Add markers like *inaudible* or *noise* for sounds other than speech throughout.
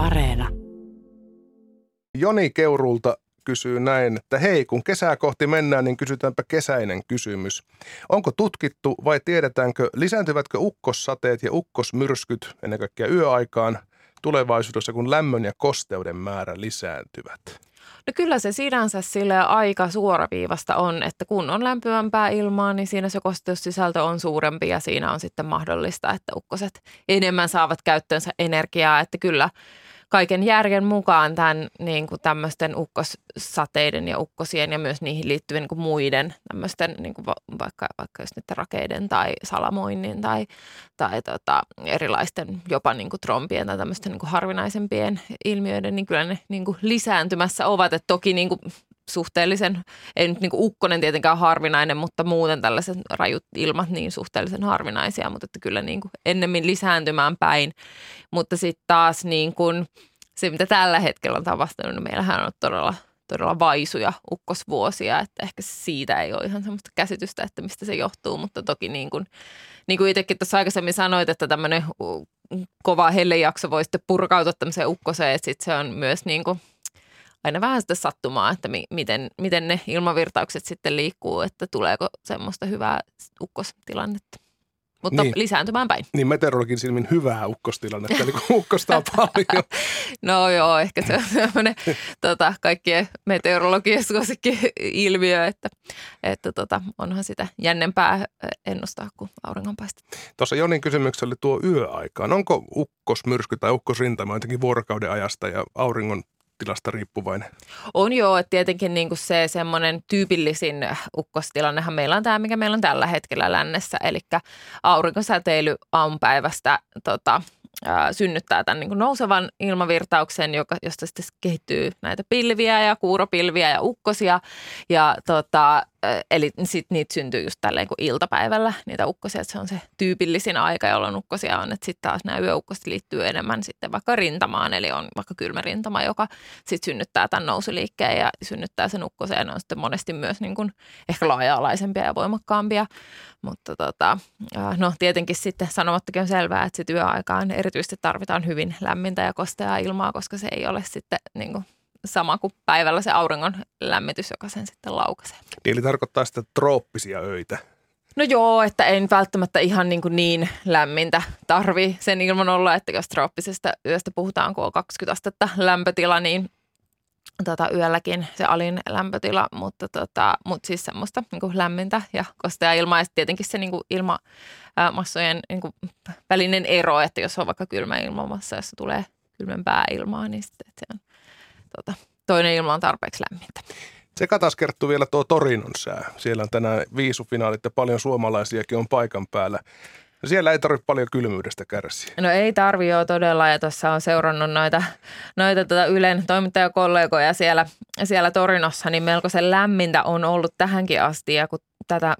Areena. Joni Keurulta kysyy näin, että hei, kun kesää kohti mennään, niin kysytäänpä kesäinen kysymys. Onko tutkittu vai tiedetäänkö, lisääntyvätkö ukkossateet ja ukkosmyrskyt ennen kaikkea yöaikaan tulevaisuudessa, kun lämmön ja kosteuden määrä lisääntyvät? No kyllä se sinänsä sille aika suoraviivasta on, että kun on lämpöämpää ilmaa, niin siinä se kosteussisältö on suurempi ja siinä on sitten mahdollista, että ukkoset enemmän saavat käyttöönsä energiaa, että kyllä kaiken järjen mukaan tämän niin kuin tämmöisten ukkossateiden ja ukkosien ja myös niihin liittyvien niin kuin muiden tämmöisten niin kuin vaikka, vaikka just niiden rakeiden tai salamoinnin tai, tai tota, erilaisten jopa niin kuin trompien tai tämmöisten niin kuin harvinaisempien ilmiöiden, niin kyllä ne niin kuin lisääntymässä ovat. Et toki niin kuin suhteellisen, ei nyt niin kuin ukkonen tietenkään harvinainen, mutta muuten tällaiset rajut ilmat niin suhteellisen harvinaisia, mutta että kyllä niin kuin ennemmin lisääntymään päin. Mutta sitten taas niin kuin se, mitä tällä hetkellä on tapahtunut, niin meillähän on todella todella vaisuja ukkosvuosia, että ehkä siitä ei ole ihan semmoista käsitystä, että mistä se johtuu, mutta toki niin kuin, niin kuin itsekin tuossa aikaisemmin sanoit, että tämmöinen kova hellejakso voi sitten purkautua tämmöiseen ukkoseen, että sitten se on myös niin kuin aina vähän sitä sattumaa, että mi- miten, miten ne ilmavirtaukset sitten liikkuu, että tuleeko semmoista hyvää ukkostilannetta. Mutta niin. lisääntymään päin. Niin meteorologin silmin hyvää ukkostilannetta, eli kun ukkostaa paljon. *laughs* no joo, ehkä se on sellainen tota, kaikkien meteorologien suosikki ilmiö, että, että tota, onhan sitä jännempää ennustaa kuin auringonpaiste. Tuossa Jonin kysymyksessä oli tuo yöaikaan. Onko ukkosmyrsky tai ukkosrintama jotenkin vuorokauden ajasta ja auringon tilasta riippuvainen? On joo, että tietenkin niin kuin se semmoinen tyypillisin ukkostilannehan meillä on tämä, mikä meillä on tällä hetkellä lännessä, eli aurinkosäteily aamupäivästä tota, synnyttää tämän niin nousevan ilmavirtauksen, joka, josta sitten kehittyy näitä pilviä ja kuuropilviä ja ukkosia. Ja tota, eli sit niitä syntyy just tälleen kuin iltapäivällä, niitä ukkosia, että se on se tyypillisin aika, jolloin ukkosia on. Että sitten taas nämä yöukkoset liittyy enemmän sitten vaikka rintamaan, eli on vaikka kylmä rintama, joka sitten synnyttää tämän nousuliikkeen ja synnyttää sen ukkoseen. Ne on sitten monesti myös niin kuin ehkä laaja-alaisempia ja voimakkaampia. Mutta tota, no tietenkin sitten sanomattakin on selvää, että sitten yöaikaan erityisesti tarvitaan hyvin lämmintä ja kosteaa ilmaa, koska se ei ole sitten niin kuin sama kuin päivällä se auringon lämmitys, joka sen sitten laukaisee. Niin, eli tarkoittaa sitä trooppisia öitä. No joo, että en välttämättä ihan niin, kuin niin lämmintä tarvi sen ilman olla, että jos trooppisesta yöstä puhutaan, kun on 20 astetta lämpötila, niin tota, yölläkin se alin lämpötila, mutta, tota, mutta siis semmoista niin kuin lämmintä ja kostea ilmaa. Ja tietenkin se niin kuin ilmamassojen niin kuin välinen ero, että jos on vaikka kylmä ilmamassa, jossa tulee kylmempää ilmaa, niin sitten, että se on tota, toinen ilma on tarpeeksi lämmintä. Se taas kertoo vielä tuo Torinon sää. Siellä on tänään viisufinaalit ja paljon suomalaisiakin on paikan päällä. Siellä ei tarvitse paljon kylmyydestä kärsiä. No ei tarvi jo todella ja tuossa on seurannut noita, noita tuota Ylen toimittajakollegoja siellä, siellä Torinossa, niin melkoisen lämmintä on ollut tähänkin asti ja kun tätä,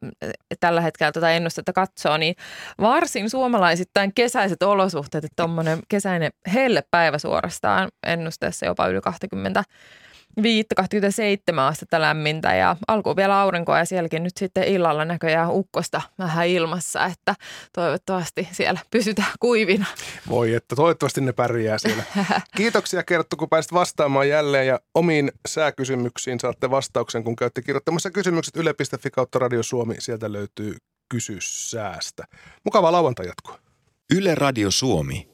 tällä hetkellä tätä ennustetta katsoo, niin varsin suomalaisittain kesäiset olosuhteet, että tuommoinen kesäinen hellepäivä suorastaan ennusteessa jopa yli 20 5-27 astetta lämmintä ja alkuun vielä aurinkoa ja sielläkin nyt sitten illalla näköjään ukkosta vähän ilmassa, että toivottavasti siellä pysytään kuivina. Voi että toivottavasti ne pärjää siellä. *laughs* Kiitoksia Kerttu, kun pääsit vastaamaan jälleen ja omiin sääkysymyksiin saatte vastauksen, kun käytte kirjoittamassa kysymykset yle.fi kautta Radio Suomi. Sieltä löytyy kysy säästä. Mukavaa lauantai jatkoa. Yle Radio Suomi.